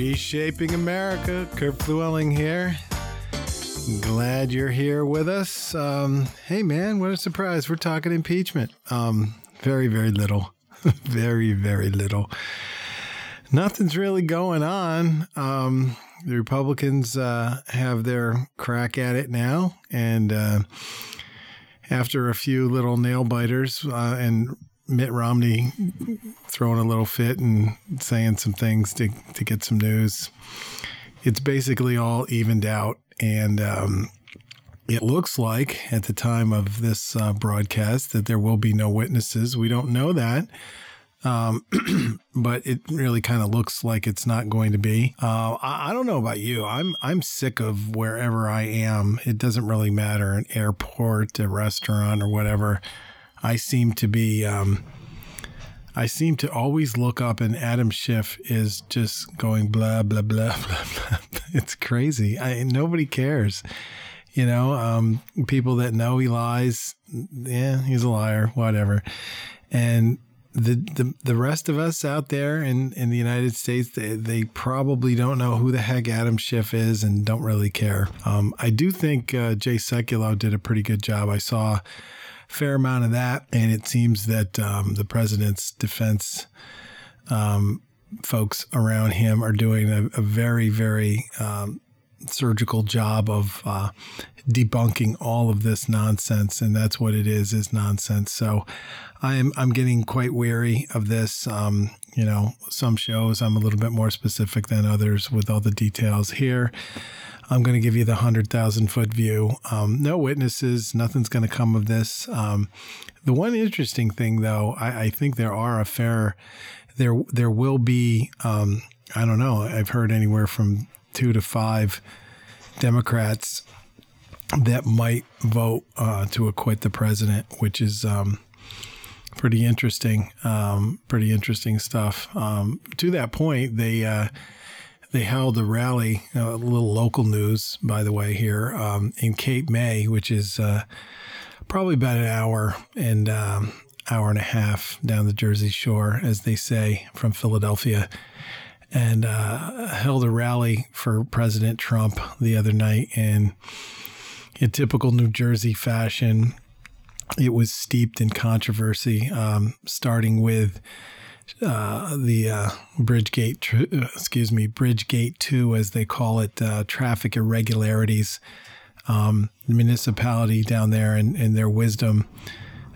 Reshaping America, Kurt Fluelling here. Glad you're here with us. Um, hey, man, what a surprise. We're talking impeachment. Um, very, very little. very, very little. Nothing's really going on. Um, the Republicans uh, have their crack at it now. And uh, after a few little nail biters uh, and Mitt Romney throwing a little fit and saying some things to, to get some news. It's basically all evened out. And um, it looks like at the time of this uh, broadcast that there will be no witnesses. We don't know that. Um, but it really kind of looks like it's not going to be. Uh, I, I, don't know about you. I'm I'm sick of wherever I am. It doesn't really matter, an airport, a restaurant, or whatever. I seem to be. Um, I seem to always look up and Adam Schiff is just going blah blah blah blah blah. It's crazy. I nobody cares. You know, um, people that know he lies, yeah, he's a liar, whatever. And the, the the rest of us out there in, in the United States, they, they probably don't know who the heck Adam Schiff is and don't really care. Um, I do think uh, Jay Sekulow did a pretty good job. I saw fair amount of that. And it seems that um, the president's defense um, folks around him are doing a, a very, very um, surgical job of uh, debunking all of this nonsense, and that's what it is is nonsense. So I'm I'm getting quite weary of this. Um, you know, some shows I'm a little bit more specific than others with all the details here. I'm going to give you the 100,000 foot view. Um, no witnesses, nothing's going to come of this. Um, the one interesting thing, though, I, I, think there are a fair, there there will be, um, I don't know, I've heard anywhere from two to five Democrats that might vote uh, to acquit the president, which is um, pretty interesting. Um, pretty interesting stuff. Um, to that point, they. Uh, they held a rally, uh, a little local news, by the way, here um, in Cape May, which is uh, probably about an hour and um, hour and a half down the Jersey Shore, as they say, from Philadelphia, and uh, held a rally for President Trump the other night. And in typical New Jersey fashion, it was steeped in controversy, um, starting with uh, the uh, Bridgegate, tr- uh, excuse me, Bridgegate 2, as they call it, uh, traffic irregularities. Um, the municipality down there, in their wisdom,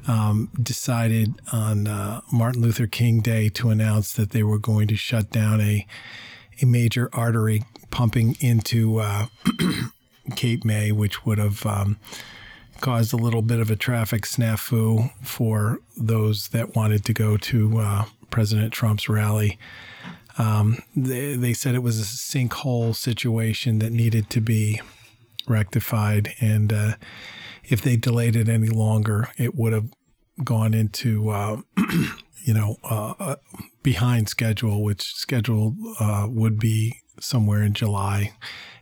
um, decided on uh, Martin Luther King Day to announce that they were going to shut down a, a major artery pumping into uh, Cape May, which would have um, caused a little bit of a traffic snafu for those that wanted to go to uh, President Trump's rally. Um, they, they said it was a sinkhole situation that needed to be rectified. And uh, if they delayed it any longer, it would have gone into, uh, you know, uh, uh, behind schedule, which schedule uh, would be somewhere in July,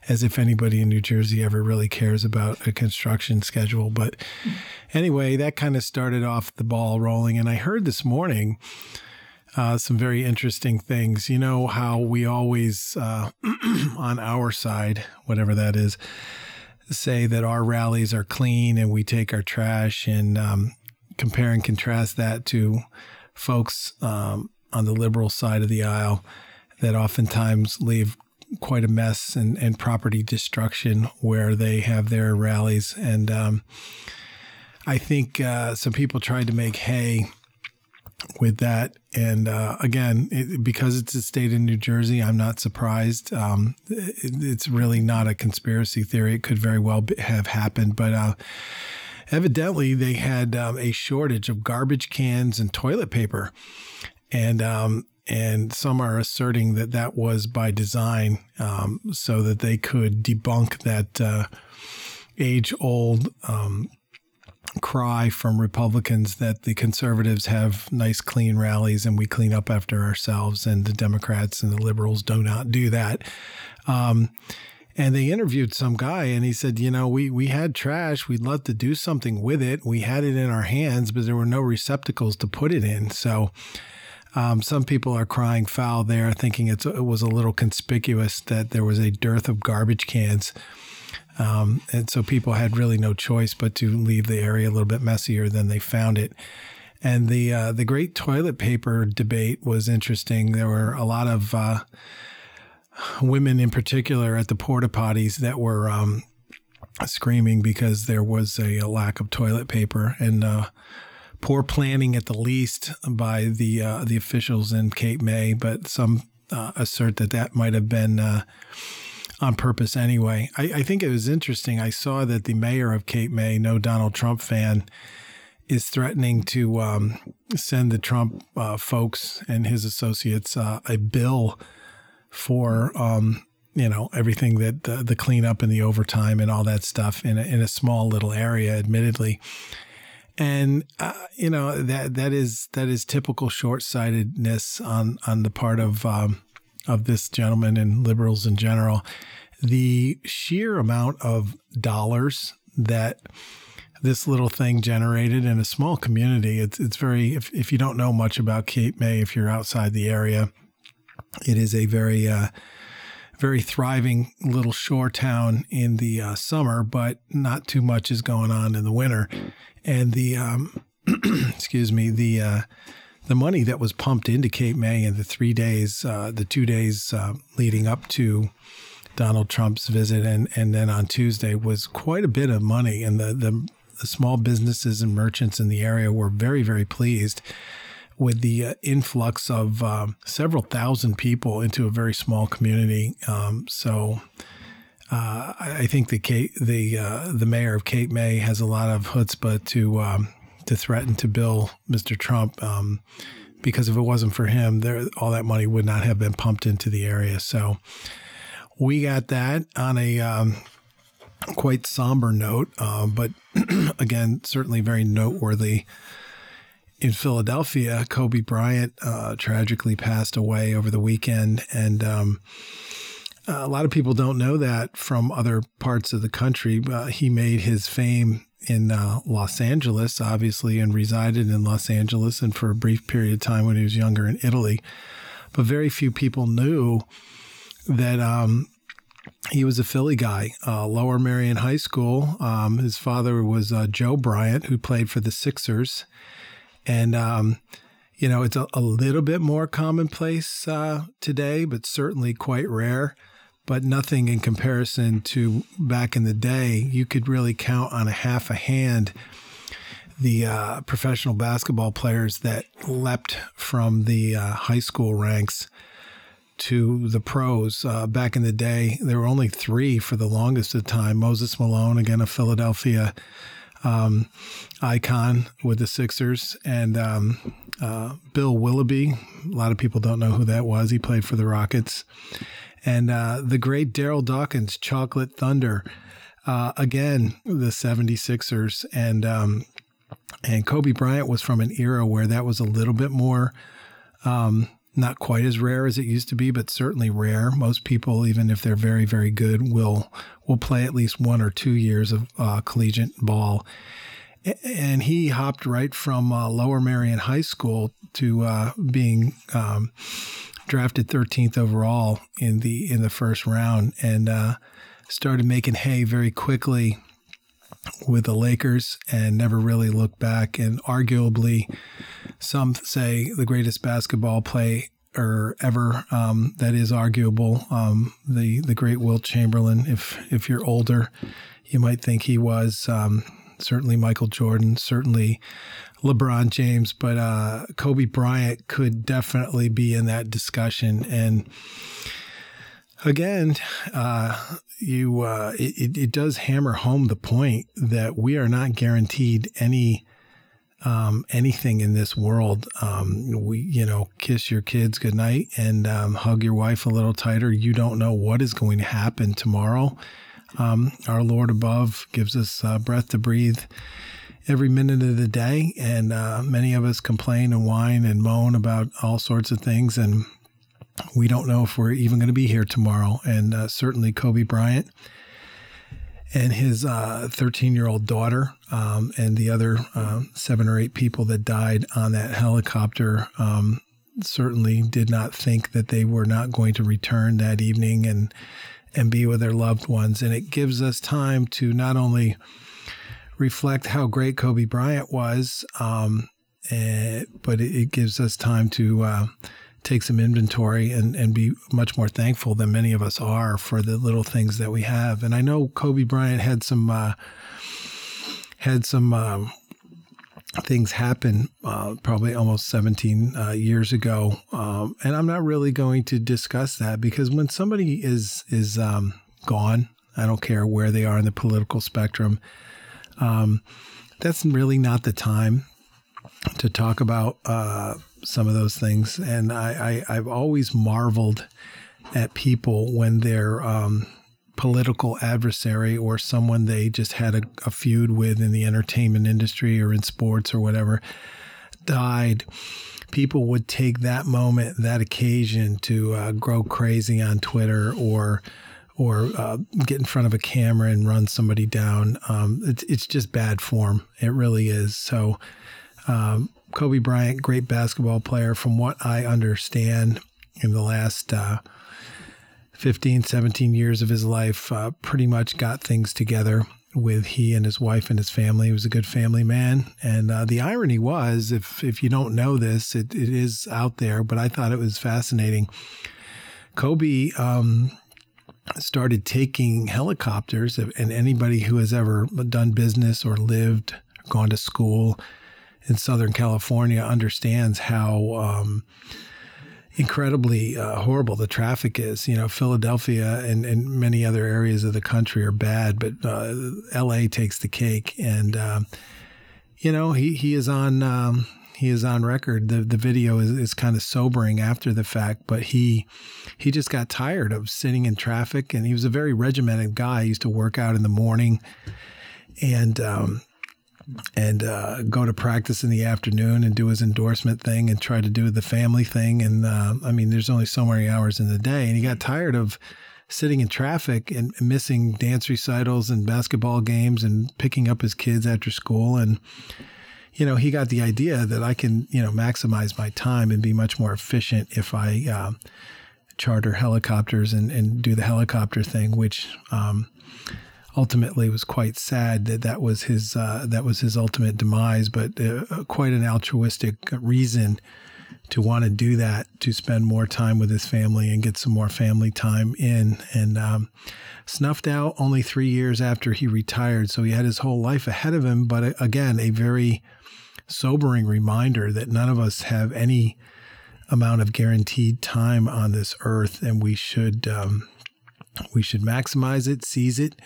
as if anybody in New Jersey ever really cares about a construction schedule. But anyway, that kind of started off the ball rolling. And I heard this morning uh, some very interesting things. You know how we always, uh, on our side, whatever that is, say that our rallies are clean and we take our trash and um, compare and contrast that to folks um, on the liberal side of the aisle that oftentimes leave quite a mess and, and property destruction where they have their rallies. And um, I think uh, some people tried to make hay with that. And uh, again, it, because it's a state in New Jersey, I'm not surprised. Um, it, it's really not a conspiracy theory. It could very well be, have happened, but uh, evidently they had um, a shortage of garbage cans and toilet paper, and um, and some are asserting that that was by design, um, so that they could debunk that uh, age old um, cry from Republicans that the conservatives have nice, clean rallies and we clean up after ourselves, and the Democrats and the liberals do not do that. Um, and they interviewed some guy, and he said, "You know, we we had trash. We'd love to do something with it. We had it in our hands, but there were no receptacles to put it in. So." Um, some people are crying foul there, thinking it was a little conspicuous that there was a dearth of garbage cans. Um, and so people had really no choice but to leave the area a little bit messier than they found it. And the uh, the great toilet paper debate was interesting. There were a lot of uh, women, in particular, at the porta potties that were um, screaming because there was a, a, lack of toilet paper and uh, poor planning at the least by the uh, the officials in Cape May. But some uh, assert that that might have been uh, on purpose anyway. I, I think it was interesting. I saw that the mayor of Cape May, no Donald Trump fan is threatening to um, send the Trump uh, folks and his associates uh, a bill for um, you know everything that the, the, cleanup and the overtime and all that stuff in a, in a small little area, admittedly. And uh, you know that that is that is typical short sightedness on on the part of um, of this gentleman and liberals in general. The sheer amount of dollars that this little thing generated in a small community. It's it's very if if you don't know much about Cape May, if you're outside the area, it is a very uh, very thriving little shore town in the uh, summer, but not too much is going on in the winter. And the um, excuse me the uh, the money that was pumped into Cape May in the three days, uh, the two days uh, leading up to Donald Trump's visit, and and then on Tuesday was quite a bit of money, and the the the small businesses and merchants in the area were very, very pleased with the uh, influx of um, several thousand people into a very small community. Um, so uh, I think the Cape, the uh, the mayor of Cape May has a lot of chutzpah to um, to threaten to bill Mr. Trump. Um, because if it wasn't for him, there all that money would not have been pumped into the area. So we got that on a um, quite somber note, uh, but again, certainly very noteworthy. In Philadelphia, Kobe Bryant uh, tragically passed away over the weekend, and um, a lot of people don't know that from other parts of the country. Uh, he made his fame in uh, Los Angeles, obviously, and resided in Los Angeles, and for a brief period of time when he was younger in Italy. But very few people knew that um, he was a Philly guy, uh, Lower Merion High School. Um, his father was uh, Joe Bryant, who played for the Sixers. And, um, you know, it's a, a, little bit more commonplace uh, today, but certainly quite rare. But nothing in comparison to back in the day. You could really count on a half a hand the uh, professional basketball players that leapt from the uh, high school ranks to the pros. Uh, back in the day, there were only three for the longest of time. Moses Malone, again, a Philadelphia um, icon with the Sixers, and um, uh, Bill Willoughby. A lot of people don't know who that was. He played for the Rockets. And uh, the great Darryl Dawkins, Chocolate Thunder. Uh, again, the 76ers. And, um, and Kobe Bryant was from an era where that was a little bit more um, not quite as rare as it used to be, but certainly rare. Most people, even if they're very, very good, will will play at least one or two years of uh, collegiate ball. And he hopped right from uh, Lower Merion High School to uh, being um, drafted 13th overall in the in the first round, and uh, started making hay very quickly with the Lakers and never really looked back. And arguably, some say the greatest basketball play or ever. Um, that is arguable. Um, the the great Wilt Chamberlain. If if you're older, you might think he was. Um, certainly Michael Jordan. Certainly LeBron James. But uh, Kobe Bryant could definitely be in that discussion. And again, uh, you uh, it, it does hammer home the point that we are not guaranteed any um, anything in this world. Um, we, you know, kiss your kids goodnight and um, hug your wife a little tighter. You don't know what is going to happen tomorrow. Um, our Lord above gives us uh, breath to breathe every minute of the day, and uh, many of us complain and whine and moan about all sorts of things, and we don't know if we're even going to be here tomorrow. And uh, certainly, Kobe Bryant and his 13 uh, year old daughter um, and the other uh, seven or eight people that died on that helicopter um, certainly did not think that they were not going to return that evening. And and be with their loved ones. And it gives us time to not only reflect how great Kobe Bryant was, um, and, but it, it, gives us time to uh, take some inventory and, and be much more thankful than many of us are for the little things that we have. And I know Kobe Bryant had some uh, had some um, things happen uh, probably almost 17 uh, years ago, um, and I'm not really going to discuss that because when somebody is is um, gone, I don't care where they are in the political spectrum. Um, that's really not the time to talk about uh, some of those things, and I, I have always marveled at people when they're um, political adversary or someone they just had a, a feud with in the entertainment industry or in sports or whatever died, people would take that moment, that occasion to uh, grow crazy on Twitter or or uh, get in front of a camera and run somebody down. Um, it's it's just bad form. It really is. So, um, Kobe Bryant, great basketball player, from what I understand, in the last uh, 15, 17 years of his life, uh, pretty much got things together with he and his wife and his family. He was a good family man. And uh, the irony was, if if you don't know this, it, it is out there, but I thought it was fascinating. Kobe um, started taking helicopters, and anybody who has ever done business or lived, gone to school in Southern California understands how. Um, incredibly uh, horrible the traffic is. You know, Philadelphia and, and many other areas of the country are bad, but uh, L.A. takes the cake. And um, you know, he he is on um, he is on record. The the video is, is kind of sobering after the fact, but he he just got tired of sitting in traffic, and he was a very regimented guy. He used to work out in the morning, and um, and uh, go to practice in the afternoon and do his endorsement thing and try to do the family thing. And uh, I mean, there's only so many hours in the day. And he got tired of sitting in traffic and missing dance recitals and basketball games and picking up his kids after school. And, you know, he got the idea that I can, you know, maximize my time and be much more efficient if I uh, charter helicopters and, and do the helicopter thing, which, um, ultimately was quite sad that that was his uh, that was his ultimate demise. But uh, quite an altruistic reason to want to do that to spend more time with his family and get some more family time in. And um, snuffed out only three years after he retired, so he had his whole life ahead of him. But uh, again, a very sobering reminder that none of us have any amount of guaranteed time on this earth, and we should um, we should maximize it, seize it,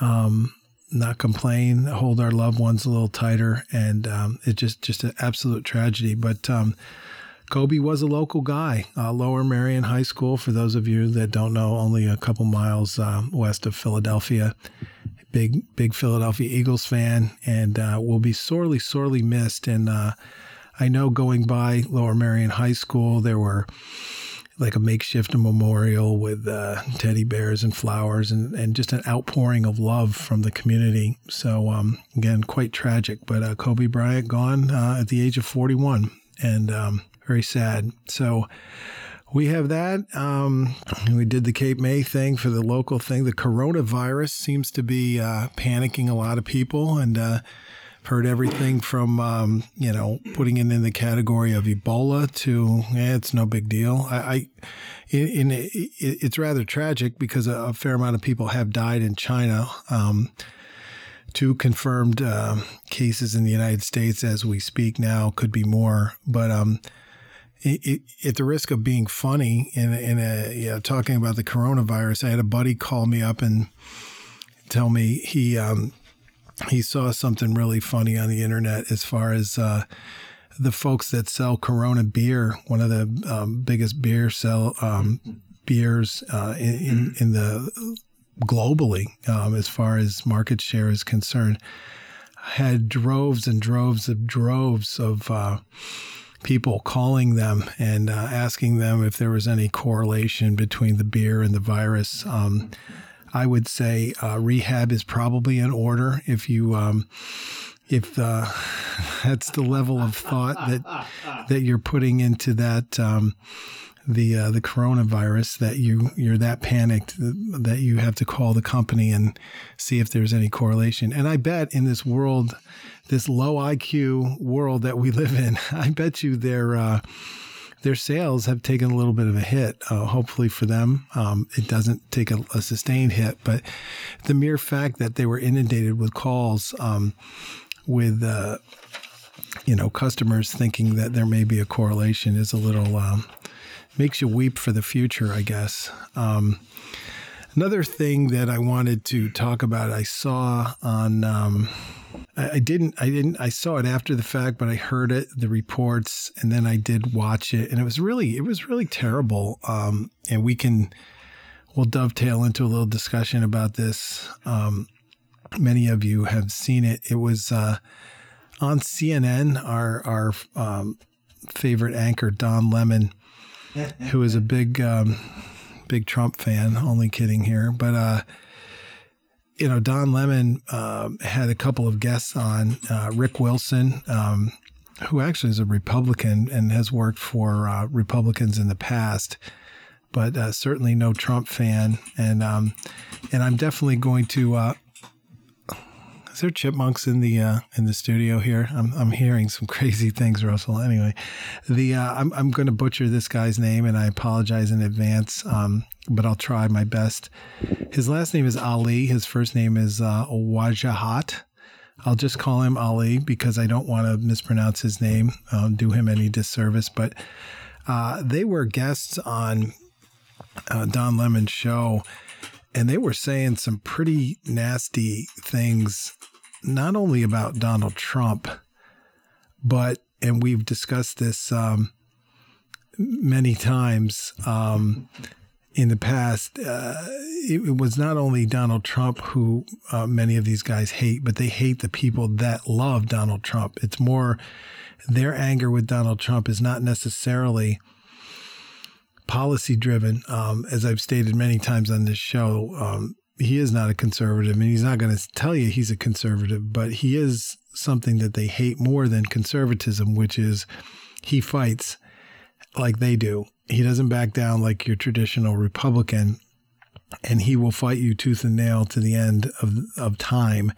um, not complain, hold our loved ones a little tighter, and um, it's just just an absolute tragedy. But um, Kobe was a local guy, uh, Lower Merion High School. For those of you that don't know, only a couple miles uh, west of Philadelphia. Big big Philadelphia Eagles fan, and uh, will be sorely sorely missed. And uh, I know going by Lower Merion High School, there were like a makeshift memorial with uh, teddy bears and flowers and, and just an outpouring of love from the community. So, um, again, quite tragic. But uh, Kobe Bryant gone uh, at the age of 41 and um, very sad. So, we have that. Um, we did the Cape May thing for the local thing. The coronavirus seems to be uh, panicking a lot of people. And, uh, heard everything from um, you know putting it in the category of Ebola to eh, it's no big deal. I, I in, in, it's rather tragic because a, a, fair amount of people have died in China. Um, two confirmed uh, cases in the United States as we speak now could be more, but um, it, it, at the risk of being funny in, in you know, talking about the coronavirus, I had a buddy call me up and tell me he um, he saw something really funny on the internet as far as uh, the folks that sell Corona beer, one of the um, biggest beer sell um, beers uh, in, in, in the globally um, as far as market share is concerned, had droves and droves of droves of uh, people calling them and uh, asking them if there was any correlation between the beer and the virus. I would say uh, rehab is probably in order if you. Um, if uh, that's the level of thought that that you're putting into that um, the uh, the coronavirus that you you're that panicked that you have to call the company and see if there's any correlation. And I bet in this world, this low IQ world that we live in, I bet you their uh, their sales have taken a little bit of a hit. Uh, hopefully for them, um, it doesn't take a, a, sustained hit. But the mere fact that they were inundated with calls um, with uh, you know customers thinking that there may be a correlation is a little um, makes you weep for the future, I guess. Um, another thing that I wanted to talk about, I saw on. I didn't. I didn't. I saw it after the fact, but I heard it, the reports, and then I did watch it, and it was really, it was really terrible. Um, and we can, we'll dovetail into a little discussion about this. Um, many of you have seen it. It was uh, on CNN. Our our um, favorite anchor, Don Lemon, who is a big, um, big Trump fan. Only kidding here, but uh, you know, Don Lemon uh, had a couple of guests on. Uh, Rick Wilson, um, who actually is a Republican and has worked for uh, Republicans in the past, but uh, certainly no Trump fan. And um, and I'm definitely going to uh, is there chipmunks in the uh, in the studio here? I'm I'm hearing some crazy things, Russell. Anyway, the uh, I'm I'm going to butcher this guy's name, and I apologize in advance. Um, but I'll try my best. His last name is Ali. His first name is uh, Wajahat. I'll just call him Ali because I don't want to mispronounce his name, um, do him any disservice. But uh, they were guests on uh, Don Lemon's show, and they were saying some pretty nasty things not only about Donald Trump, but, and we've discussed this um, many times um, in the past, uh, it, it, was not only Donald Trump who uh, many of these guys hate, but they hate the people that love Donald Trump. It's more their anger with Donald Trump is not necessarily policy driven. Um, as I've stated many times on this show, um, he is not a conservative and he's not going to tell you he's a conservative, but he is something that they hate more than conservatism, which is he fights like they do. He doesn't back down like your traditional Republican, and he will fight you tooth and nail to the end of, of time.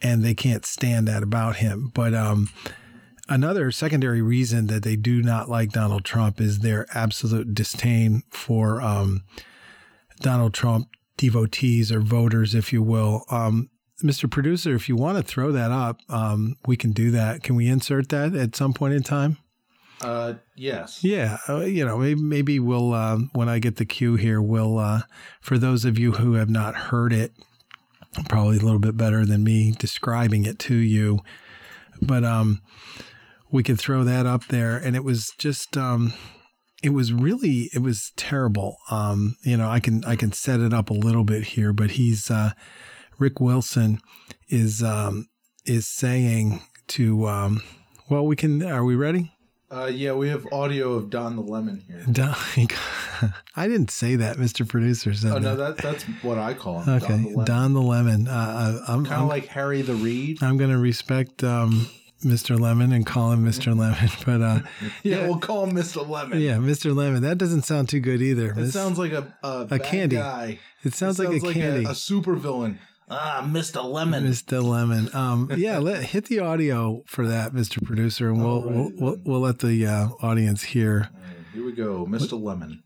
And they can't stand that about him. But um, another secondary reason that they do not like Donald Trump is their absolute disdain for um, Donald Trump devotees or voters, if you will. Um, Mr. Producer, if you want to throw that up, um, we can do that. Can we insert that at some point in time? Uh, yes. Yeah, uh, you know, maybe, maybe we'll uh, when I get the cue here, we'll uh, for those of you who have not heard it, probably a little bit better than me describing it to you, but um, we could throw that up there, and it was just um, it was really it was terrible. Um, you know, I can I can set it up a little bit here, but he's uh, Rick Wilson is um, is saying to um, well, we can. Are we ready? Uh, yeah, we have audio of Don the Lemon here. Don, I didn't say that, Mr. Producer said. Oh no, that that's what I call him. Okay, Don the Lemon. Don the Lemon. Uh, I'm kind of like Harry the Reed. I'm going to respect um, Mr. Lemon and call him Mr. Lemon. But uh, yeah, yeah, we'll call him Mr. Lemon. Yeah, Mr. Lemon. That doesn't sound too good either. It sounds like a a, a candy. Guy. It sounds, it sounds like a candy. A, a super villain. Ah, Mr. Lemon. Mr. Lemon. Um, yeah, let, hit the audio for that, Mr. Producer, and we'll right, we'll, we'll, we'll, let the uh, audience hear. Right, here we go, Mr. What? Lemon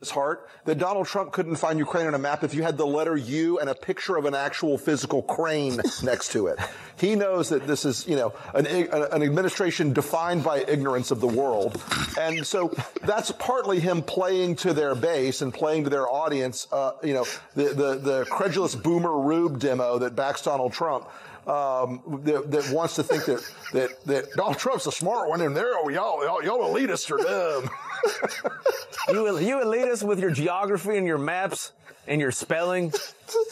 his heart that Donald Trump couldn't find Ukraine on a map if you had the letter U and a picture of an actual physical crane next to it. He knows that this is, you know, an, an administration defined by ignorance of the world. And so that's partly him playing to their base and playing to their audience, uh, you know, the, the, the credulous boomer rube demo that backs Donald Trump um, that, that, wants to think that, that, that Donald Trump's a smart one and there, oh, y'all, y'all, y'all elitists are dumb. you, you elitists with your geography and your maps and your spelling,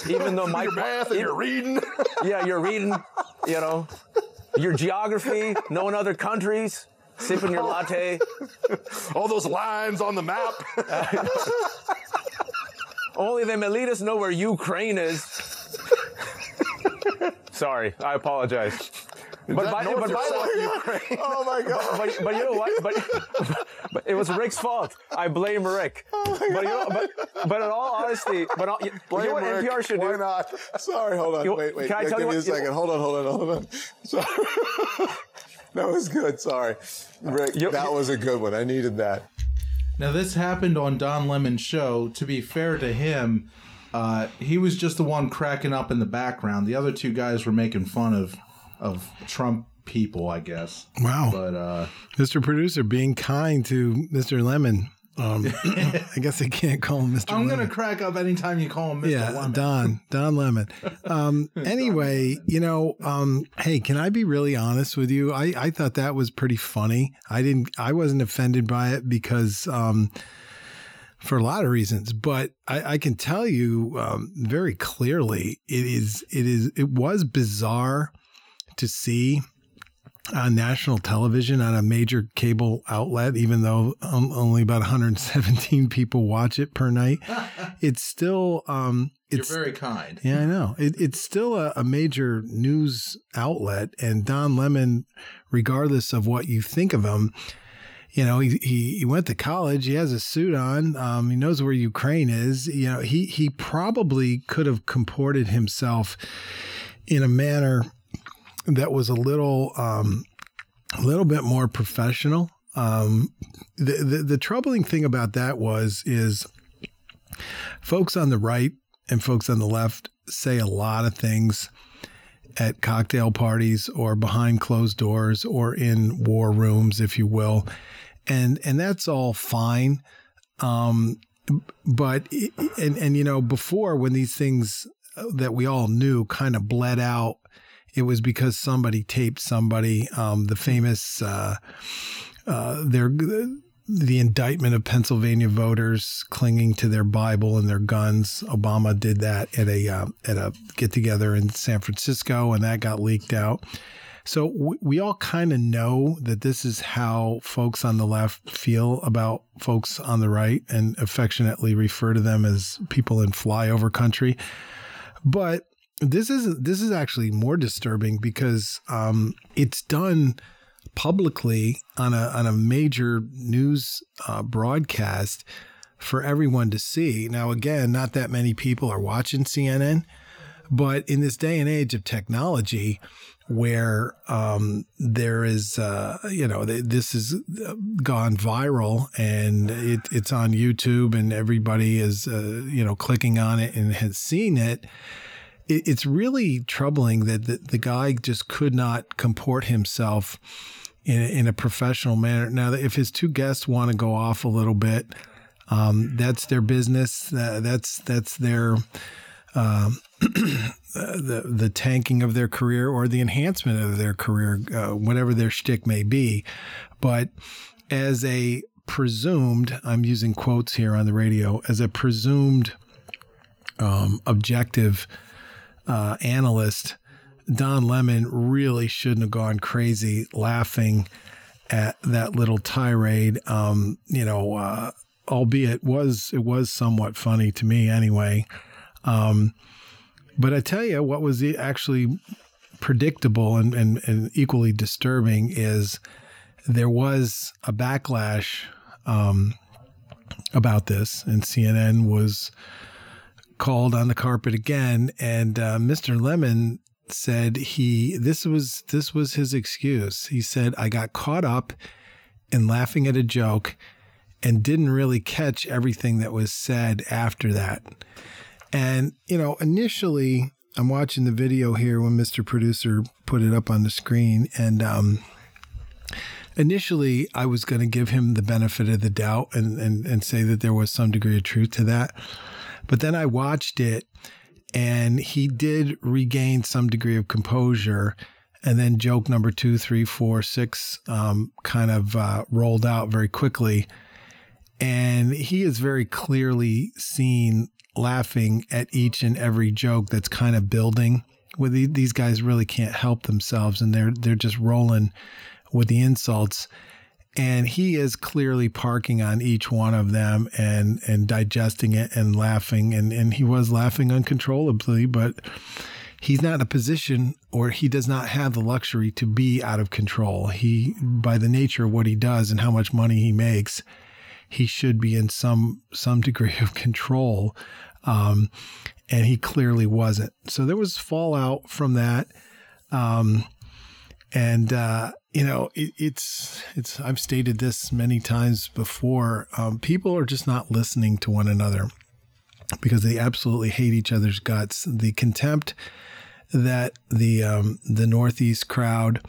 even though my your math and your reading. yeah, you're reading, you know, your geography, knowing other countries, sipping your latte. All those lines on the map. Only them elitists know where Ukraine is. Sorry, I apologize. Is But that by, north but by the way, Oh my God. but, but you know what? But, but it was Rick's fault. I blame Rick. but you know, but, but in all honesty, but all, you, Blame you know what Rick. NPR should Why do? not? Sorry, hold on. You- wait, wait. can I Yeah, tell give you me a what- you- second. Hold on, hold on, hold on. Sorry. that was good. Sorry. Rick, You- that you- was a good one. I needed that. Now this happened on Don Lemon's show. To be fair to him, uh, he was just the one cracking up in the background. The other two guys were making fun of of Trump people, I guess. Wow. But uh, Mr. Producer being kind to Mr. Lemon. Um, I guess I can't call him Mr. I'm Lemon. gonna crack up anytime you call him Mr. yeah, Lemon. Don, Don Lemon. Um, anyway, you know, um, hey, can I be really honest with you? I, I thought that was pretty funny. I didn't, I wasn't offended by it because, um, for a lot of reasons, but I, I can tell you um, very clearly, it is, it is, it was bizarre to see on national television on a major cable outlet, even though only about 117 people watch it per night. It's still, um, You're it's very kind. yeah, I know. It, it's still a, a major news outlet, and Don Lemon, regardless of what you think of him, you know, he, he, he went to college. He has a suit on. Um, he knows where Ukraine is. You know, he he probably could have comported himself in a manner that was a little um, a little bit more professional. Um, the, the the troubling thing about that was is folks on the right and folks on the left say a lot of things at cocktail parties or behind closed doors or in war rooms, if you will, and and that's all fine. Um, but and and you know before when these things that we all knew kind of bled out, it was because somebody taped somebody. Um, the famous uh, uh, their the indictment of Pennsylvania voters clinging to their Bible and their guns. Obama did that at a uh, at a get together in San Francisco, and that got leaked out. So we, we all kind of know that this is how folks on the left feel about folks on the right, and affectionately refer to them as people in flyover country. But this is this is actually more disturbing because um, it's done publicly on a on a major news uh, broadcast for everyone to see. Now, again, not that many people are watching CNN, but in this day and age of technology, where um, there is, uh, you know, th- this has gone viral and it, it's on YouTube and everybody is, uh, you know, clicking on it and has seen it. It it's really troubling that the, the guy just could not comport himself in a, in a professional manner. Now, if his two guests want to go off a little bit, um, that's their business. Uh, that's that's their um, the the tanking of their career or the enhancement of their career, uh, whatever their shtick may be. But as a presumed, I'm using quotes here on the radio, as a presumed um, objective uh, analyst, Don Lemon really shouldn't have gone crazy laughing at that little tirade. Um, you know, uh, albeit was it was somewhat funny to me anyway. Um, but I tell you, what was actually predictable and, and, and equally disturbing is there was a backlash um, about this, and CNN was called on the carpet again, and uh, Mr. Lemon said he this was this was his excuse. He said I got caught up in laughing at a joke and didn't really catch everything that was said after that. And you know, initially I'm watching the video here when Mr. Producer put it up on the screen and um initially I was going to give him the benefit of the doubt and, and and say that there was some degree of truth to that. But then I watched it and he did regain some degree of composure. And then joke number two, three, four, six um, kind of uh, rolled out very quickly. And he is very clearly seen laughing at each and every joke that's kind of building. With the, these guys really can't help themselves, and they're they're just rolling with the insults and he is clearly parking on each one of them and and digesting it and laughing and and he was laughing uncontrollably but he's not in a position or he does not have the luxury to be out of control. He, by the nature of what he does and how much money he makes, he should be in some some degree of control, um, and he clearly wasn't. So there was fallout from that, um, and uh, you know it, it's it's. I've stated this many times before. Um, people are just not listening to one another because they absolutely hate each other's guts. The contempt that the um, the Northeast crowd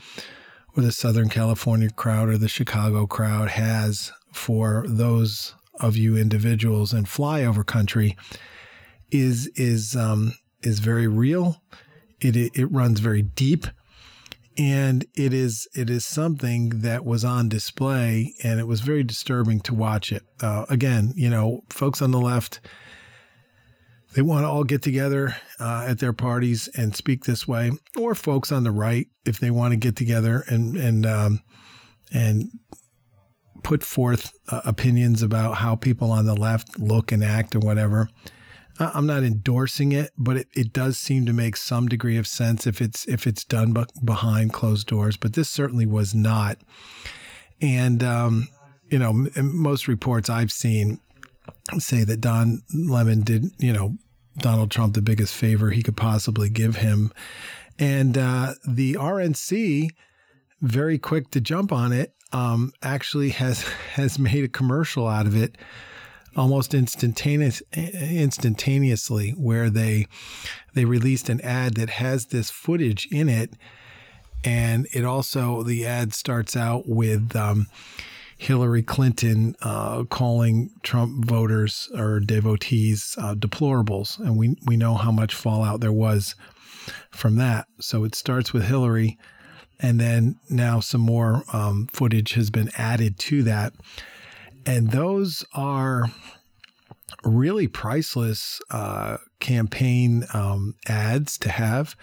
or the Southern California crowd or the Chicago crowd has for those of you individuals in flyover country is is um, is very real. It, it runs very deep, and it is it is something that was on display, and it was very disturbing to watch it. Uh, again, you know, folks on the left they want to all get together uh, at their parties and speak this way, or folks on the right if they want to get together and and um, and put forth uh, opinions about how people on the left look and act or whatever. I'm not endorsing it, but it, it does seem to make some degree of sense if it's if it's done behind closed doors. But this certainly was not, and um, you know, most reports I've seen say that Don Lemon did, you know, Donald Trump the biggest favor he could possibly give him. And uh, the RNC, very quick to jump on it, um, actually has has made a commercial out of it almost instantaneous instantaneously where they they released an ad that has this footage in it. And it also the ad starts out with um, Hillary Clinton uh, calling Trump voters or devotees uh, deplorables, and we we know how much fallout there was from that. So it starts with Hillary, and then now some more um, footage has been added to that, and those are really priceless uh, campaign um, ads to have.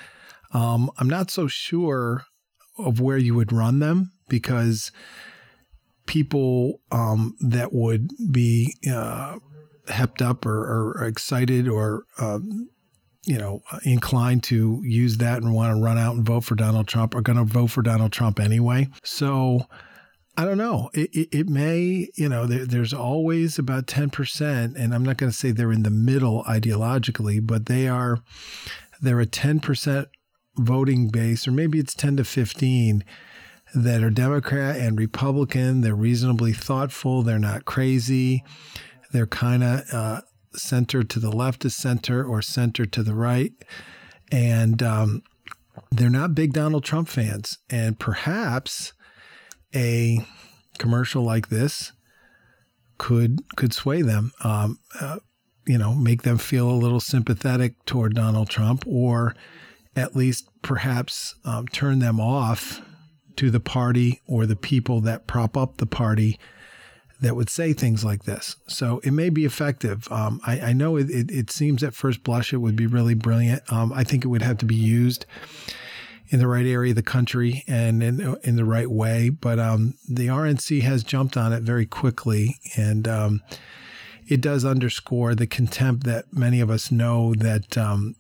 Um, I'm not so sure of where you would run them because people um, that would be uh, hepped up or, or excited or um, you know inclined to use that and want to run out and vote for Donald Trump are going to vote for Donald Trump anyway. So I don't know. It, it, it may, you know, there, there's always about 10%, and I'm not going to say they're in the middle ideologically, but they are, they're a 10% voting base, or maybe it's 10 to 15 that are Democrat and Republican. They're reasonably thoughtful. They're not crazy. They're kind of uh, center to the left of center or center to the right. And um, they're not big Donald Trump fans. And perhaps a commercial like this could could sway them. Um, uh, you know, make them feel a little sympathetic toward Donald Trump, or at least perhaps um, turn them off to the party or the people that prop up the party that would say things like this. So it may be effective. Um, I, I, know it, it, it, seems at first blush it would be really brilliant. Um, I think it would have to be used in the right area of the country and in, in the right way. But um, the RNC has jumped on it very quickly. And um, it does underscore the contempt that many of us know that um,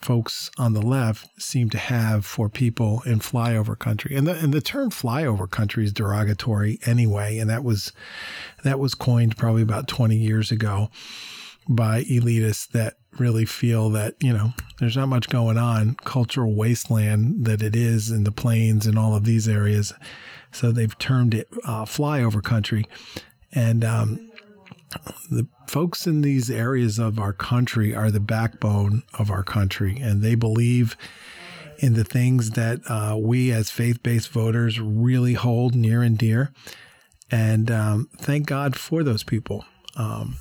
folks on the left seem to have for people in flyover country. And the and the term flyover country is derogatory anyway, and that was that was coined probably about 20 years ago by elitists that really feel that, you know, there's not much going on, cultural wasteland that it is in the plains and all of these areas. So they've termed it uh, flyover country. And um, the folks in these areas of our country are the backbone of our country, and they believe in the things that uh, we as faith based voters really hold near and dear. And um, thank God for those people. Um,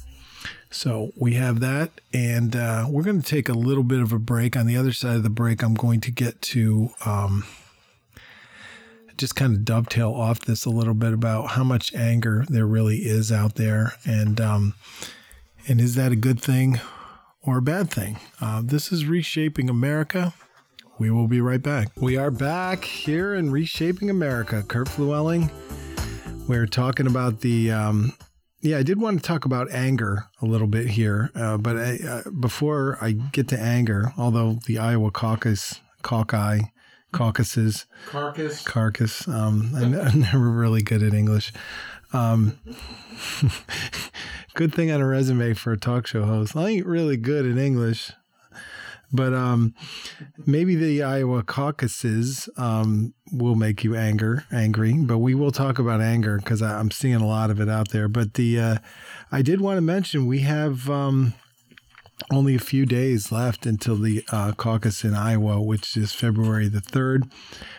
so we have that, and uh, we're going to take a little bit of a break. On the other side of the break, I'm going to get to um, just kind of dovetail off this a little bit about how much anger there really is out there, and um, and is that a good thing or a bad thing? Uh, this is reshaping America. We will be right back. We are back here in Reshaping America. Kurt Fluelling. We're talking about the. Um, yeah, I did want to talk about anger a little bit here, uh, but I, uh, before I get to anger, although the Iowa caucus Caucasus, Caucasus, Carcass. carcass. Um, I'm, I'm never really good at English. Um, good thing on a resume for a talk show host. I ain't really good at English, but um, maybe the Iowa caucuses um, will make you anger angry. But we will talk about anger because I'm seeing a lot of it out there. But the uh, I did want to mention we have. Um, only a few days left until the uh, caucus in Iowa, which is February the 3rd.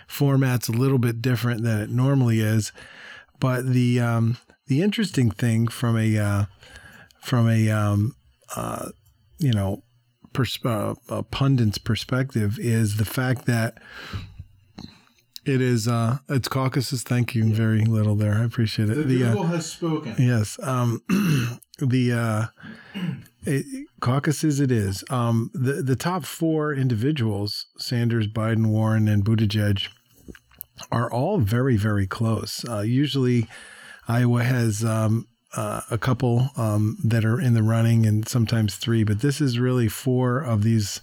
Format's a little bit different than it normally is, but the um, the interesting thing from a uh, from a um, uh, you know uh, a pundit's perspective is the fact that it is uh, it's caucuses. Thank you very little there. I appreciate it. The The, uh, has spoken. Yes. Um, the uh, it, caucuses it is. Um, the the top four individuals: Sanders, Biden, Warren, and Buttigieg, are all very very close. Uh, usually, Iowa has um, uh, a couple um, that are in the running, and sometimes three. But this is really four of these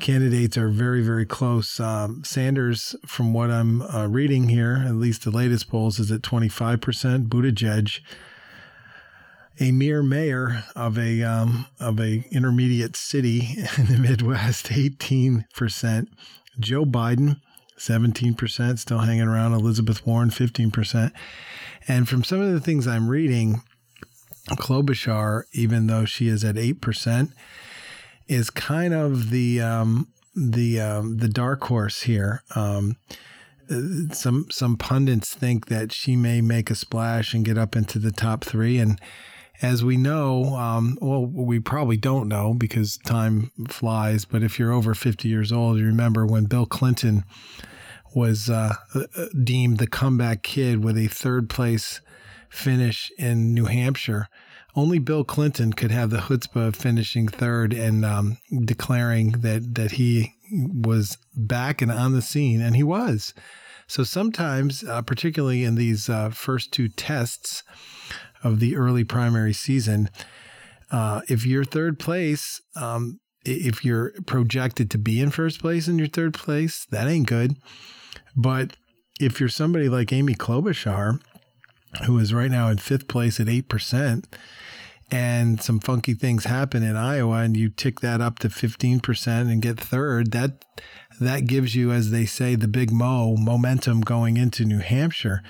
candidates are very, very close. Um, Sanders, from what I'm uh, reading here, at least the latest polls, is at 25%. Buttigieg, a mere mayor of a um, of a intermediate city in the Midwest, 18%. Joe Biden, 17%, still hanging around. Elizabeth Warren, 15%. And from some of the things I'm reading, Klobuchar, even though she is at 8%, is kind of the um, the um, the dark horse here. Um, uh, some some pundits think that she may make a splash and get up into the top three, and as we know, um, well, we probably don't know because time flies. But if you're over 50 years old, you remember when Bill Clinton was uh, deemed the comeback kid with a third place finish in New Hampshire. Only Bill Clinton could have the chutzpah of finishing third and um, declaring that that he was back and on the scene, and he was. So sometimes, uh, particularly in these uh, first two tests of the early primary season, uh, if you're third place, um, if you're projected to be in first place in your third place, that ain't good. But if you're somebody like Amy Klobuchar, who is right now in fifth place at 8%, and some funky things happen in Iowa and you tick that up to 15% and get third, that that gives you, as they say, the big mo momentum going into New Hampshire.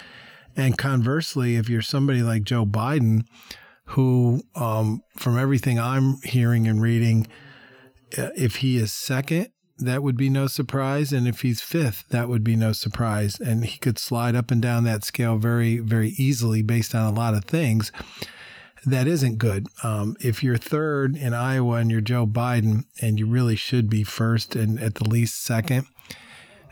And conversely, if you're somebody like Joe Biden, who, um, from everything I'm hearing and reading, uh, if he is second, that would be no surprise. And if he's fifth, that would be no surprise. And he could slide up and down that scale very, very easily based on a lot of things. That isn't good. Um, if you're third in Iowa and you're Joe Biden and you really should be first and at the least second,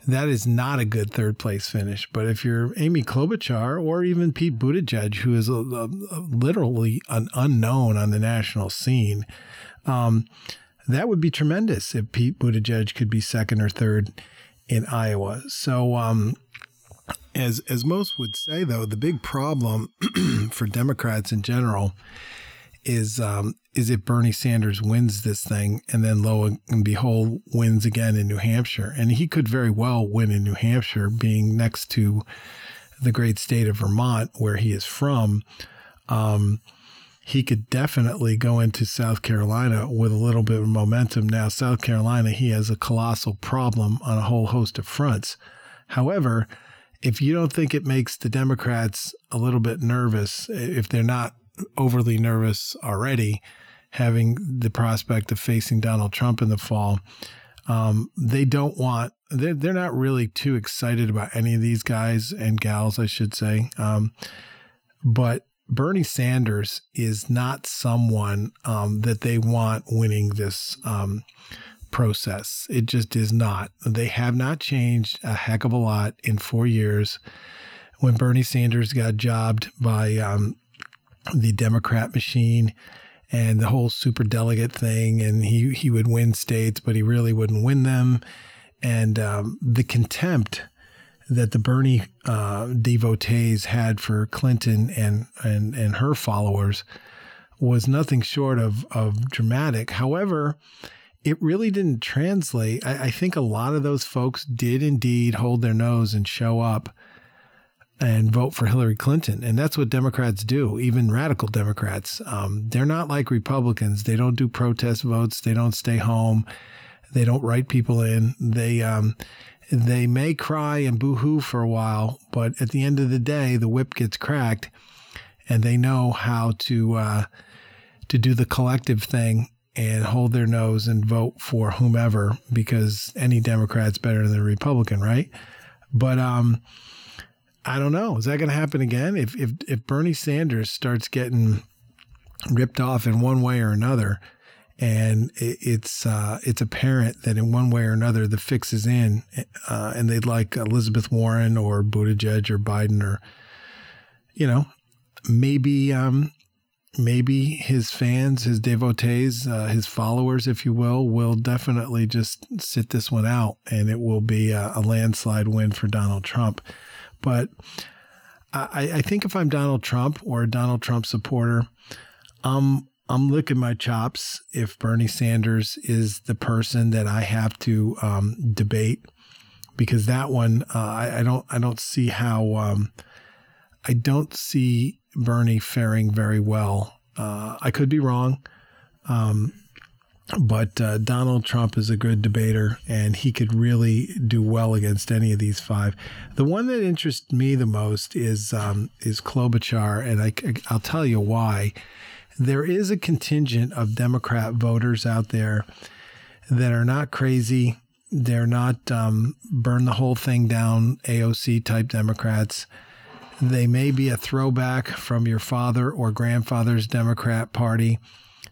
that is not a good third place finish. But if you're Amy Klobuchar or even Pete Buttigieg, who is a, a, a, literally an unknown on the national scene, um, that would be tremendous if Pete Buttigieg could be second or third in Iowa. So, um, as as most would say, though, the big problem for Democrats in general is um, is if Bernie Sanders wins this thing and then lo and behold wins again in New Hampshire, and he could very well win in New Hampshire, being next to the great state of Vermont where he is from. Um, he could definitely go into South Carolina with a little bit of momentum. Now, South Carolina, he has a colossal problem on a whole host of fronts. However, if you don't think it makes the Democrats a little bit nervous, if they're not overly nervous already, having the prospect of facing Donald Trump in the fall, um, they don't want, they're, they're not really too excited about any of these guys and gals, I should say. Um, but Bernie Sanders is not someone um, that they want winning this um, process. It just is not. They have not changed a heck of a lot in four years. When Bernie Sanders got jobbed by um, the Democrat machine and the whole super delegate thing, and he, he would win states, but he really wouldn't win them. And um, the contempt that the Bernie uh, devotees had for Clinton and, and, and her followers was nothing short of, of dramatic. However, it really didn't translate. I, I think a lot of those folks did indeed hold their nose and show up and vote for Hillary Clinton. And that's what Democrats do, even radical Democrats. Um, they're not like Republicans. They don't do protest votes. They don't stay home. They don't write people in. They, um, they may cry and boo-hoo for a while, but at the end of the day, the whip gets cracked and they know how to, uh, to do the collective thing and hold their nose and vote for whomever because any Democrat's better than a Republican, right? But, um, I don't know. Is that going to happen again? If if if Bernie Sanders starts getting ripped off in one way or another, and it's uh, it's apparent that in one way or another the fix is in, uh, and they'd like Elizabeth Warren or Buttigieg or Biden or, you know, maybe um, maybe his fans, his devotees, uh, his followers, if you will, will definitely just sit this one out, and it will be a, a landslide win for Donald Trump. But I, I think if I'm Donald Trump or a Donald Trump supporter, I'm I'm licking my chops if Bernie Sanders is the person that I have to um, debate because that one uh, I, I, don't I don't see how um, I don't see Bernie faring very well. Uh, I could be wrong. Um, but uh, Donald Trump is a good debater, and he could really do well against any of these five. The one that interests me the most is um, is Klobuchar, and I, I'll tell you why. There is a contingent of Democrat voters out there that are not crazy. They're not um, burn the whole thing down AOC type Democrats. They may be a throwback from your father or grandfather's Democrat Party,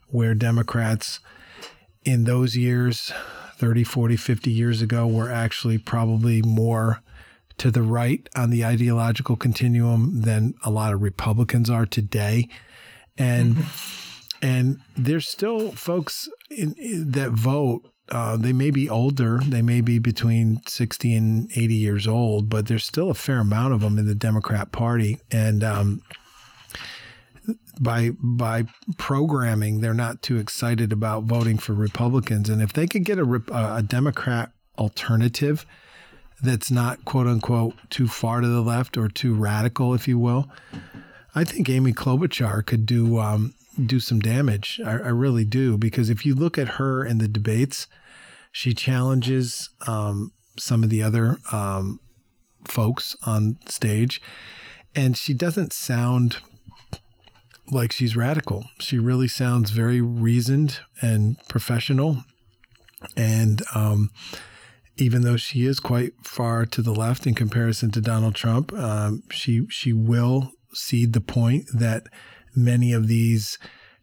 where Democrats in those years, 30, 40, 50 years ago, were actually probably more to the right on the ideological continuum than a lot of Republicans are today. And and there's still folks in, in that vote. Uh, they may be older, they may be between 60 and 80 years old, but there's still a fair amount of them in the Democrat Party. And um, by by programming, they're not too excited about voting for Republicans. And if they could get a, a Democrat alternative that's not quote unquote too far to the left or too radical, if you will, I think Amy Klobuchar could do um, do some damage. I, I, really do because if you look at her in the debates, she challenges um, some of the other um, folks on stage, and she doesn't sound like she's radical. She really sounds very reasoned and professional. And um, even though she is quite far to the left in comparison to Donald Trump, um, she she will cede the point that many of these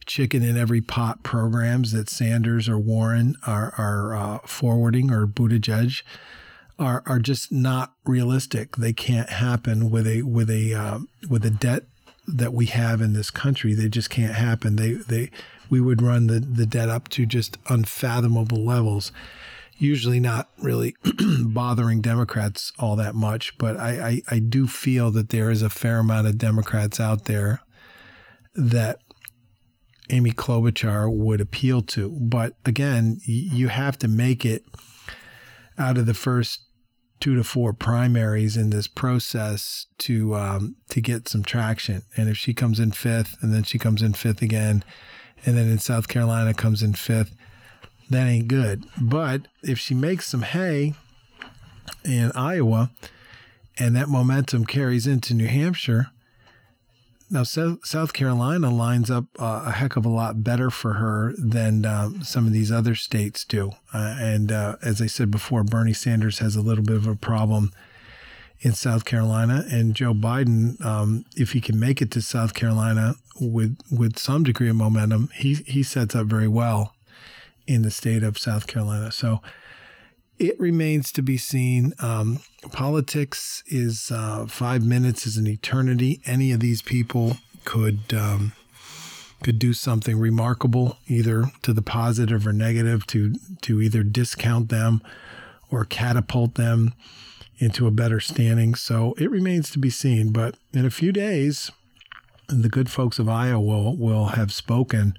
chicken in every pot programs that Sanders or Warren are are uh, forwarding or Buttigieg are are just not realistic. They can't happen with a with a uh, with a debt that we have in this country. They just can't happen. They they we would run the, the debt up to just unfathomable levels. Usually not really bothering Democrats all that much, but I, I, I do feel that there is a fair amount of Democrats out there that Amy Klobuchar would appeal to. But again, you have to make it out of the first two to four primaries in this process to um, to get some traction. And if she comes in fifth, and then she comes in fifth again, and then in South Carolina comes in fifth, that ain't good. But if she makes some hay in Iowa, and that momentum carries into New Hampshire, now, South Carolina lines up uh, a heck of a lot better for her than um, some of these other states do. Uh, and uh, as I said before, Bernie Sanders has a little bit of a problem in South Carolina, and Joe Biden, um, if he can make it to South Carolina with with some degree of momentum, he he sets up very well in the state of South Carolina. So it remains to be seen. Um, politics is uh, five minutes is an eternity. Any of these people could um, could do something remarkable, either to the positive or negative, to to either discount them or catapult them into a better standing. So it remains to be seen. But in a few days, the good folks of Iowa will, will have spoken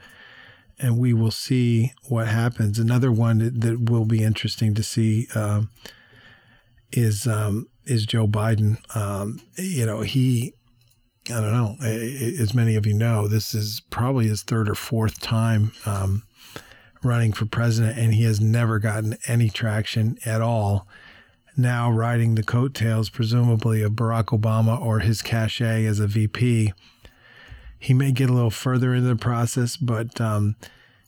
and we will see what happens. Another one that will be interesting to see um, is um, is Joe Biden. Um, you know, he, I don't know, as many of you know, this is probably his third or fourth time um, running for president, and he has never gotten any traction at all. Now riding the coattails, presumably of Barack Obama or his cachet as a VP. He may get a little further into the process, but um,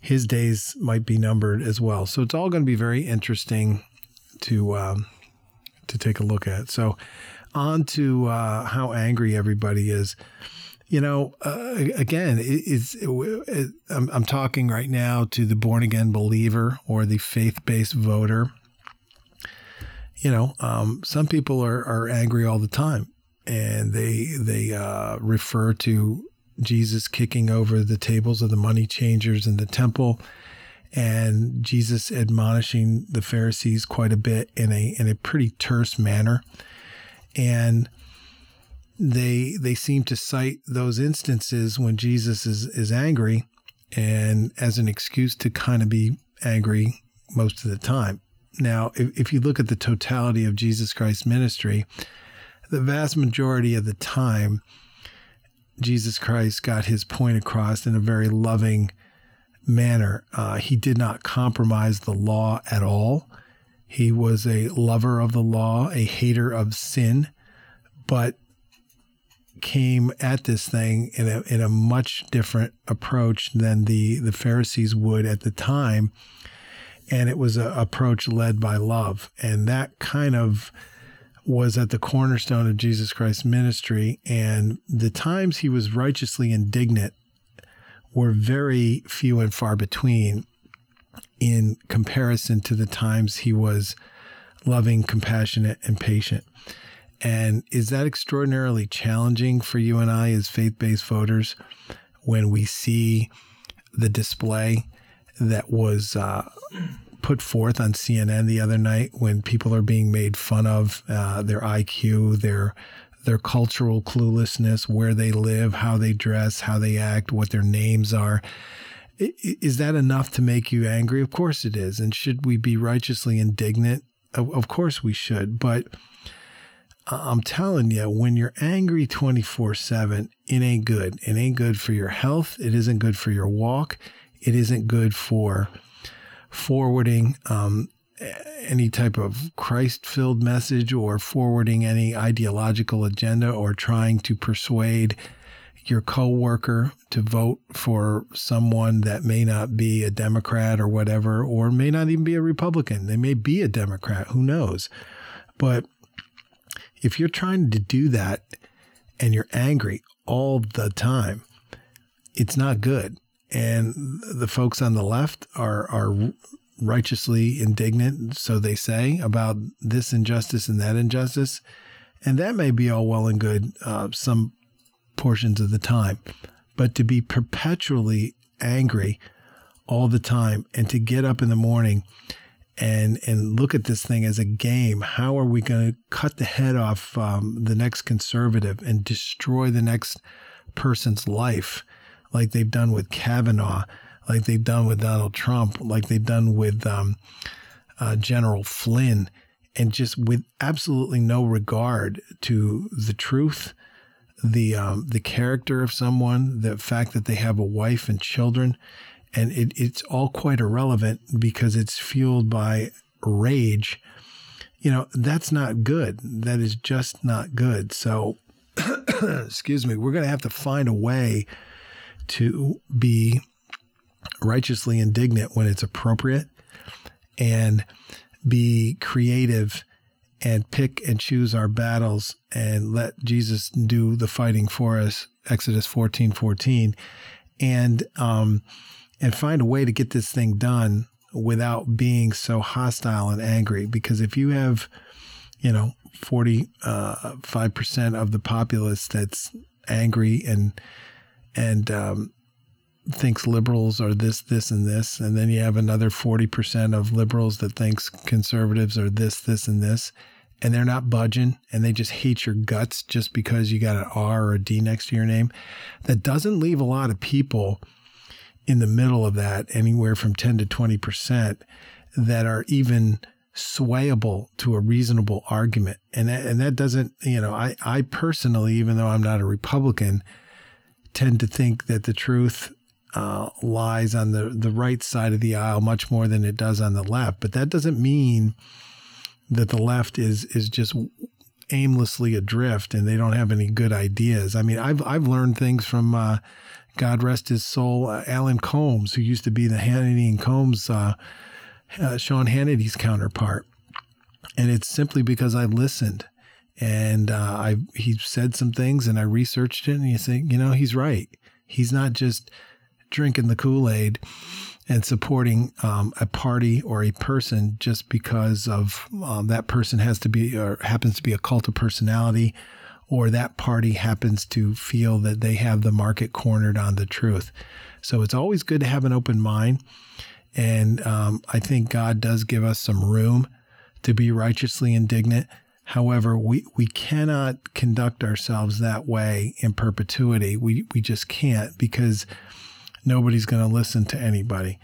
his days might be numbered as well. So it's all going to be very interesting to um, to take a look at. So on to uh, how angry everybody is. You know, uh, again, it, it's it, I'm, I'm talking right now to the born again believer or the faith based voter. You know, um, some people are, are angry all the time, and they they uh, refer to Jesus kicking over the tables of the money changers in the temple and Jesus admonishing the Pharisees quite a bit in a in a pretty terse manner. And they they seem to cite those instances when Jesus is is angry and as an excuse to kind of be angry most of the time. Now, if, if you look at the totality of Jesus Christ's ministry, the vast majority of the time, Jesus Christ got his point across in a very loving manner. Uh, he did not compromise the law at all. He was a lover of the law, a hater of sin, but came at this thing in a, in a much different approach than the, the Pharisees would at the time. And it was an approach led by love. And that kind of was at the cornerstone of Jesus Christ's ministry. And the times he was righteously indignant were very few and far between in comparison to the times he was loving, compassionate, and patient. And is that extraordinarily challenging for you and I as faith based voters when we see the display that was uh, put forth on CNN the other night when people are being made fun of uh, their IQ, their their cultural cluelessness, where they live, how they dress, how they act, what their names are. Is that enough to make you angry? Of course it is. And should we be righteously indignant? Of course we should. But I'm telling you, when you're angry 24 7, it ain't good. It ain't good for your health. It isn't good for your walk. It isn't good for forwarding um, any type of Christ filled message or forwarding any ideological agenda or trying to persuade your coworker to vote for someone that may not be a Democrat or whatever, or may not even be a Republican. They may be a Democrat, who knows? But if you're trying to do that and you're angry all the time, it's not good. And the folks on the left are are righteously indignant, so they say, about this injustice and that injustice. And that may be all well and good uh, some portions of the time. But to be perpetually angry all the time and to get up in the morning and and look at this thing as a game. How are we going to cut the head off um, the next conservative and destroy the next person's life, like they've done with Kavanaugh? like they've done with Donald Trump, like they've done with um, uh, General Flynn, and just with absolutely no regard to the truth, the um, the character of someone, the fact that they have a wife and children, and it, it's all quite irrelevant because it's fueled by rage. You know that's not good. That is just not good. So, excuse me, we're going to have to find a way to be righteously indignant when it's appropriate and be creative and pick and choose our battles and let Jesus do the fighting for us. Exodus 14, 14. And, um, and find a way to get this thing done without being so hostile and angry. Because if you have, you know, 45% uh, of the populace that's angry and, and, um, thinks liberals are this, this, and this, and then you have another forty percent of liberals that thinks conservatives are this, this, and this, and they're not budging, and they just hate your guts just because you got an R or a D next to your name. That doesn't leave a lot of people in the middle of that, anywhere from 10 to 20%, that are even swayable to a reasonable argument. And that, and that doesn't, you know, I, I personally, even though I'm not a Republican, tend to think that the truth uh, lies on the, the right side of the aisle much more than it does on the left. But that doesn't mean that the left is is just aimlessly adrift and they don't have any good ideas. I mean, I've I've learned things from uh, God rest his soul, uh, Alan Colmes, who used to be the Hannity and Colmes, uh, uh, Sean Hannity's counterpart, and it's simply because I listened and uh, I he said some things and I researched it and you think you know he's right. He's not just drinking the Kool Aid and supporting um, a party or a person just because of um, that person has to be or happens to be a cult of personality or that party happens to feel that they have the market cornered on the truth. So it's always good to have an open mind. And um, I think God does give us some room to be righteously indignant. However, we, we cannot conduct ourselves that way in perpetuity. We, we just can't because nobody's going to listen to anybody.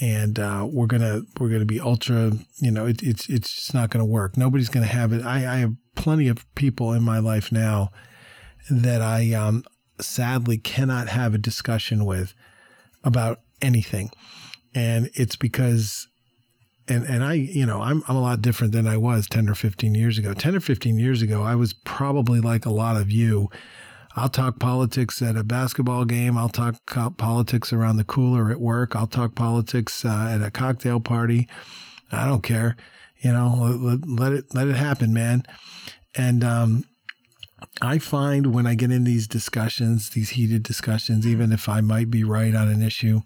And uh, we're gonna we're gonna be ultra you know it, it's it's just not gonna work. Nobody's gonna have it. I, I have plenty of people in my life now that I um, sadly cannot have a discussion with about anything. And it's because and and I you know I'm I'm a lot different than I was 10 or 15 years ago 10 or 15 years ago I was probably like a lot of you I'll talk politics at a basketball game. I'll talk politics around the cooler at work. I'll talk politics uh, at a cocktail party. I don't care. You know, let, let it let it happen, man. And um, I find when I get in these discussions, these heated discussions, even if I might be right on an issue,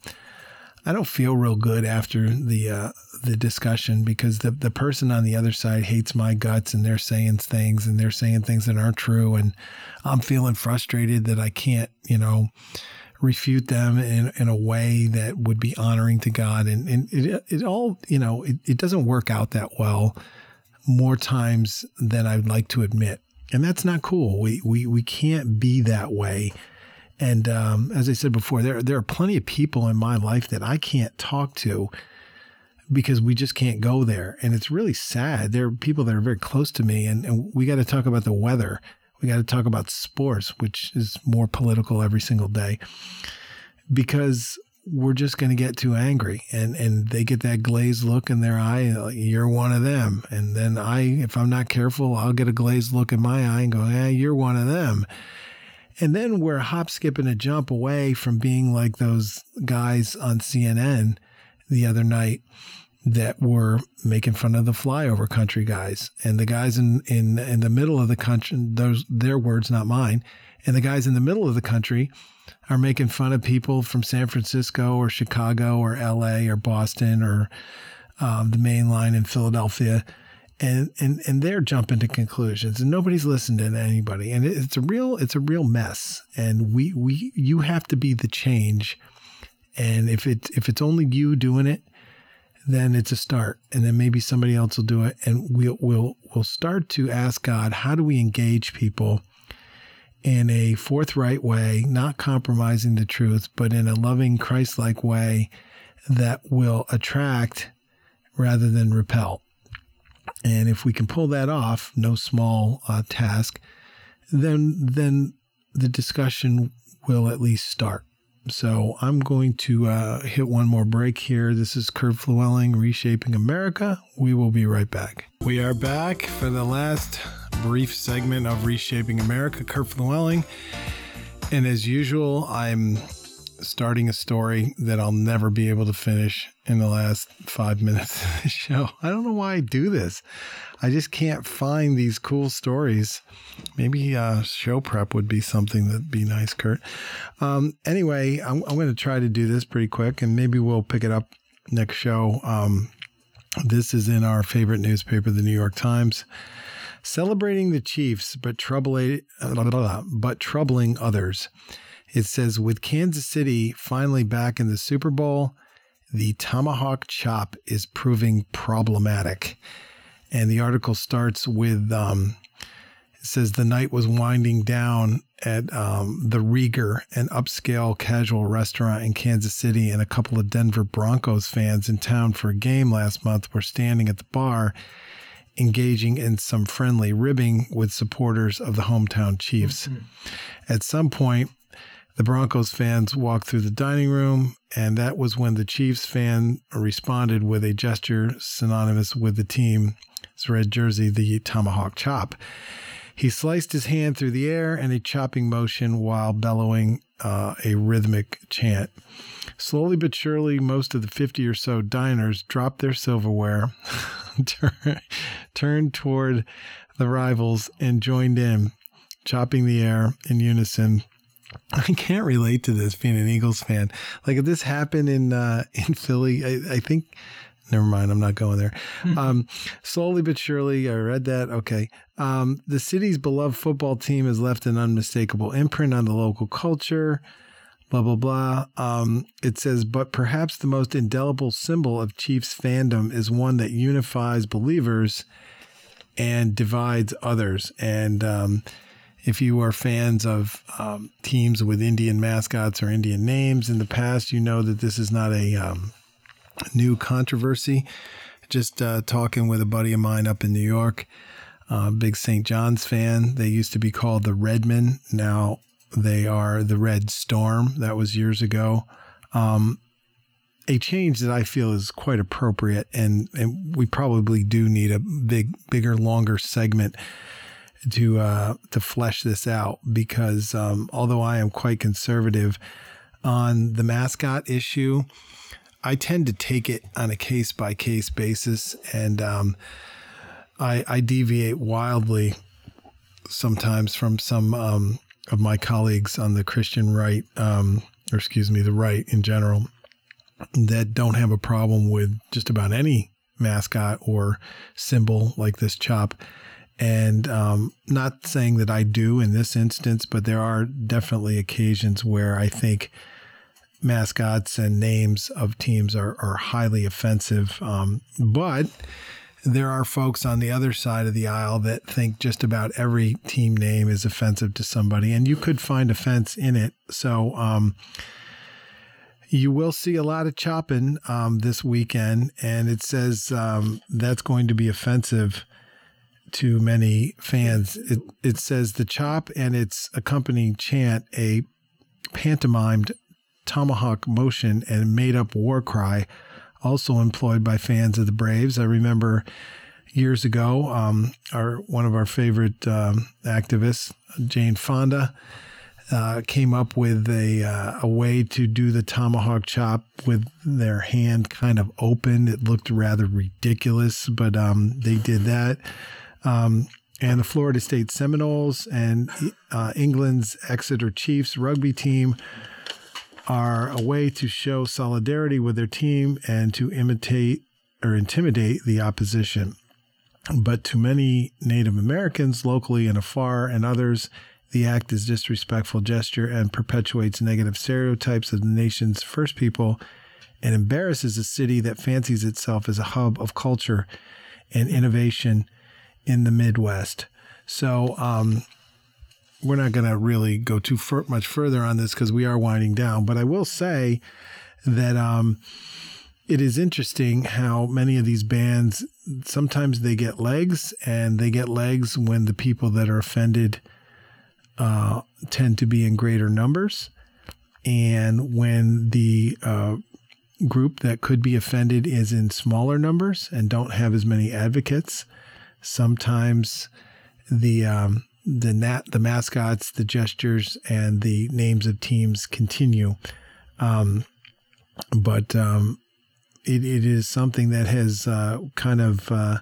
I don't feel real good after the uh, the discussion because the the person on the other side hates my guts and they're saying things and they're saying things that aren't true. And I'm feeling frustrated that I can't you know refute them in, in a way that would be honoring to God. And, and it, it all you know it, it doesn't work out that well more times than I'd like to admit. And that's not cool. We we we can't be that way and um, as I said before, there there are plenty of people in my life that I can't talk to because we just can't go there, and it's really sad. There are people that are very close to me, and, and we got to talk about the weather. We got to talk about sports, which is more political every single day, because we're just going to get too angry, and and they get that glazed look in their eye. You're one of them, and then I, if I'm not careful, I'll get a glazed look in my eye and go, "Hey, you're one of them." And then we're hop, skip, and a jump away from being like those guys on CNN the other night that were making fun of the flyover country guys and the guys in, in, in the middle of the country, those, their words, not mine. And the guys in the middle of the country are making fun of people from San Francisco or Chicago or LA or Boston or um, the main line in Philadelphia and and and they're jumping to conclusions and nobody's listening to anybody and it's a real it's a real mess and we we you have to be the change and if it if it's only you doing it then it's a start and then maybe somebody else will do it and we'll we'll we'll start to ask God how do we engage people in a forthright way not compromising the truth but in a loving Christ-like way that will attract rather than repel and if we can pull that off, no small uh, task, then then the discussion will at least start. So I'm going to uh, hit one more break here. This is Kurt Fluelling, Reshaping America. We will be right back. We are back for the last brief segment of Reshaping America. Kurt Fluelling. And as usual, I'm starting a story that I'll never be able to finish in the last five minutes of the show. I don't know why I do this. I just can't find these cool stories. Maybe uh, show prep would be something that'd be nice, Kurt. Um, anyway, I'm, I'm going to try to do this pretty quick and maybe we'll pick it up next show. Um, this is in our favorite newspaper, the New York Times. Celebrating the Chiefs, but troubling, but troubling others. It says, with Kansas City finally back in the Super Bowl, the tomahawk chop is proving problematic. And the article starts with um, it says the night was winding down at um, the Rieger, an upscale casual restaurant in Kansas City, and a couple of Denver Broncos fans in town for a game last month were standing at the bar engaging in some friendly ribbing with supporters of the hometown Chiefs. At some point, the Broncos fans walked through the dining room, and that was when the Chiefs fan responded with a gesture synonymous with the team's red jersey, the tomahawk chop. He sliced his hand through the air in a chopping motion while bellowing uh, a rhythmic chant. Slowly but surely, most of the 50 or so diners dropped their silverware, turn, turned toward the rivals, and joined in, chopping the air in unison. I can't relate to this being an Eagles fan. Like if this happened in uh, in Philly, I, I think never mind. I'm not going there. Um, slowly but surely, I read that. Okay. Um, the city's beloved football team has left an unmistakable imprint on the local culture. Blah, blah, blah. Um, it says, but perhaps the most indelible symbol of Chiefs fandom is one that unifies believers and divides others. And um, if you are fans of um, teams with Indian mascots or Indian names in the past, you know that this is not a um, new controversy. Just uh, talking with a buddy of mine up in New York, uh, big St. John's fan. They used to be called the Redmen. Now they are the Red Storm. That was years ago. Um, a change that I feel is quite appropriate, and, and we probably do need a big, bigger, longer segment to uh, to flesh this out because um, although I am quite conservative on the mascot issue, I tend to take it on a case by case basis, and um, I, I, deviate wildly sometimes from some um, of my colleagues on the Christian right, um, or excuse me, the right in general, that don't have a problem with just about any mascot or symbol like this chop. And um, not saying that I do in this instance, but there are definitely occasions where I think mascots and names of teams are, are highly offensive. Um, but there are folks on the other side of the aisle that think just about every team name is offensive to somebody, and you could find offense in it. So, um, you will see a lot of chopping um, this weekend, and it says um, that's going to be offensive to many fans. It, it says the chop and its accompanying chant, a pantomimed tomahawk motion and made up war cry, also employed by fans of the Braves. I remember years ago, um, our one of our favorite um, activists, Jane Fonda, uh, came up with a uh, a way to do the tomahawk chop with their hand kind of open. It looked rather ridiculous, but um, they did that. Um, and the Florida State Seminoles and uh, England's Exeter Chiefs rugby team are a way to show solidarity with their team and to imitate or intimidate the opposition. But to many Native Americans locally and afar and others, the act is disrespectful gesture and perpetuates negative stereotypes of the nation's first people and embarrasses a city that fancies itself as a hub of culture and innovation in the Midwest. So, um, we're not going to really go too fur- much further on this because we are winding down. But I will say that um, it is interesting how many of these bands sometimes they get legs, and they get legs when the people that are offended uh, tend to be in greater numbers, and when the uh, group that could be offended is in smaller numbers and don't have as many advocates. Sometimes the um, the nat the mascots, the gestures, and the names of teams continue. Um, but um, it, it is something that has uh, kind of uh,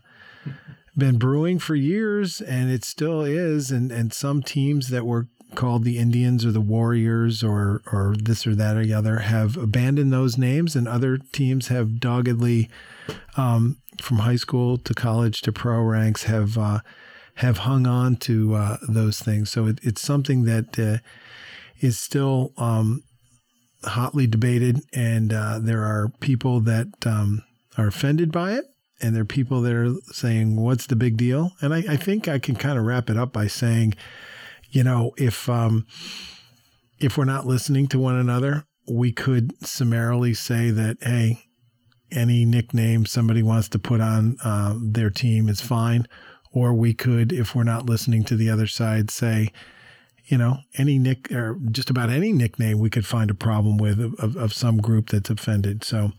been brewing for years, and it still is. And and some teams that were called the Indians or the Warriors or or this or that or the other have abandoned those names, and other teams have doggedly, um, from high school to college to pro ranks, have uh, have hung on to uh, those things. So it, it's something that uh, is still um, hotly debated, and uh, there are people that um, are offended by it, and there are people that are saying, "What's the big deal?" And I, I think I can kind of wrap it up by saying, you know, if um, if we're not listening to one another, we could summarily say that hey, any nickname somebody wants to put on uh, their team is fine, or we could, if we're not listening to the other side, say, you know, any nick or just about any nickname we could find a problem with of, of, of some group that's offended. So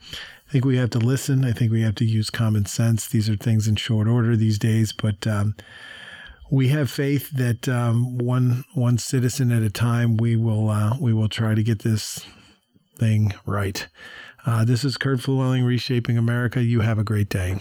I think we have to listen. I think we have to use common sense. These are things in short order these days, but um, we have faith that um, one one citizen at a time, we will uh, we will try to get this thing right. Uh, this is Kurt Fluelling, Reshaping America. You have a great day.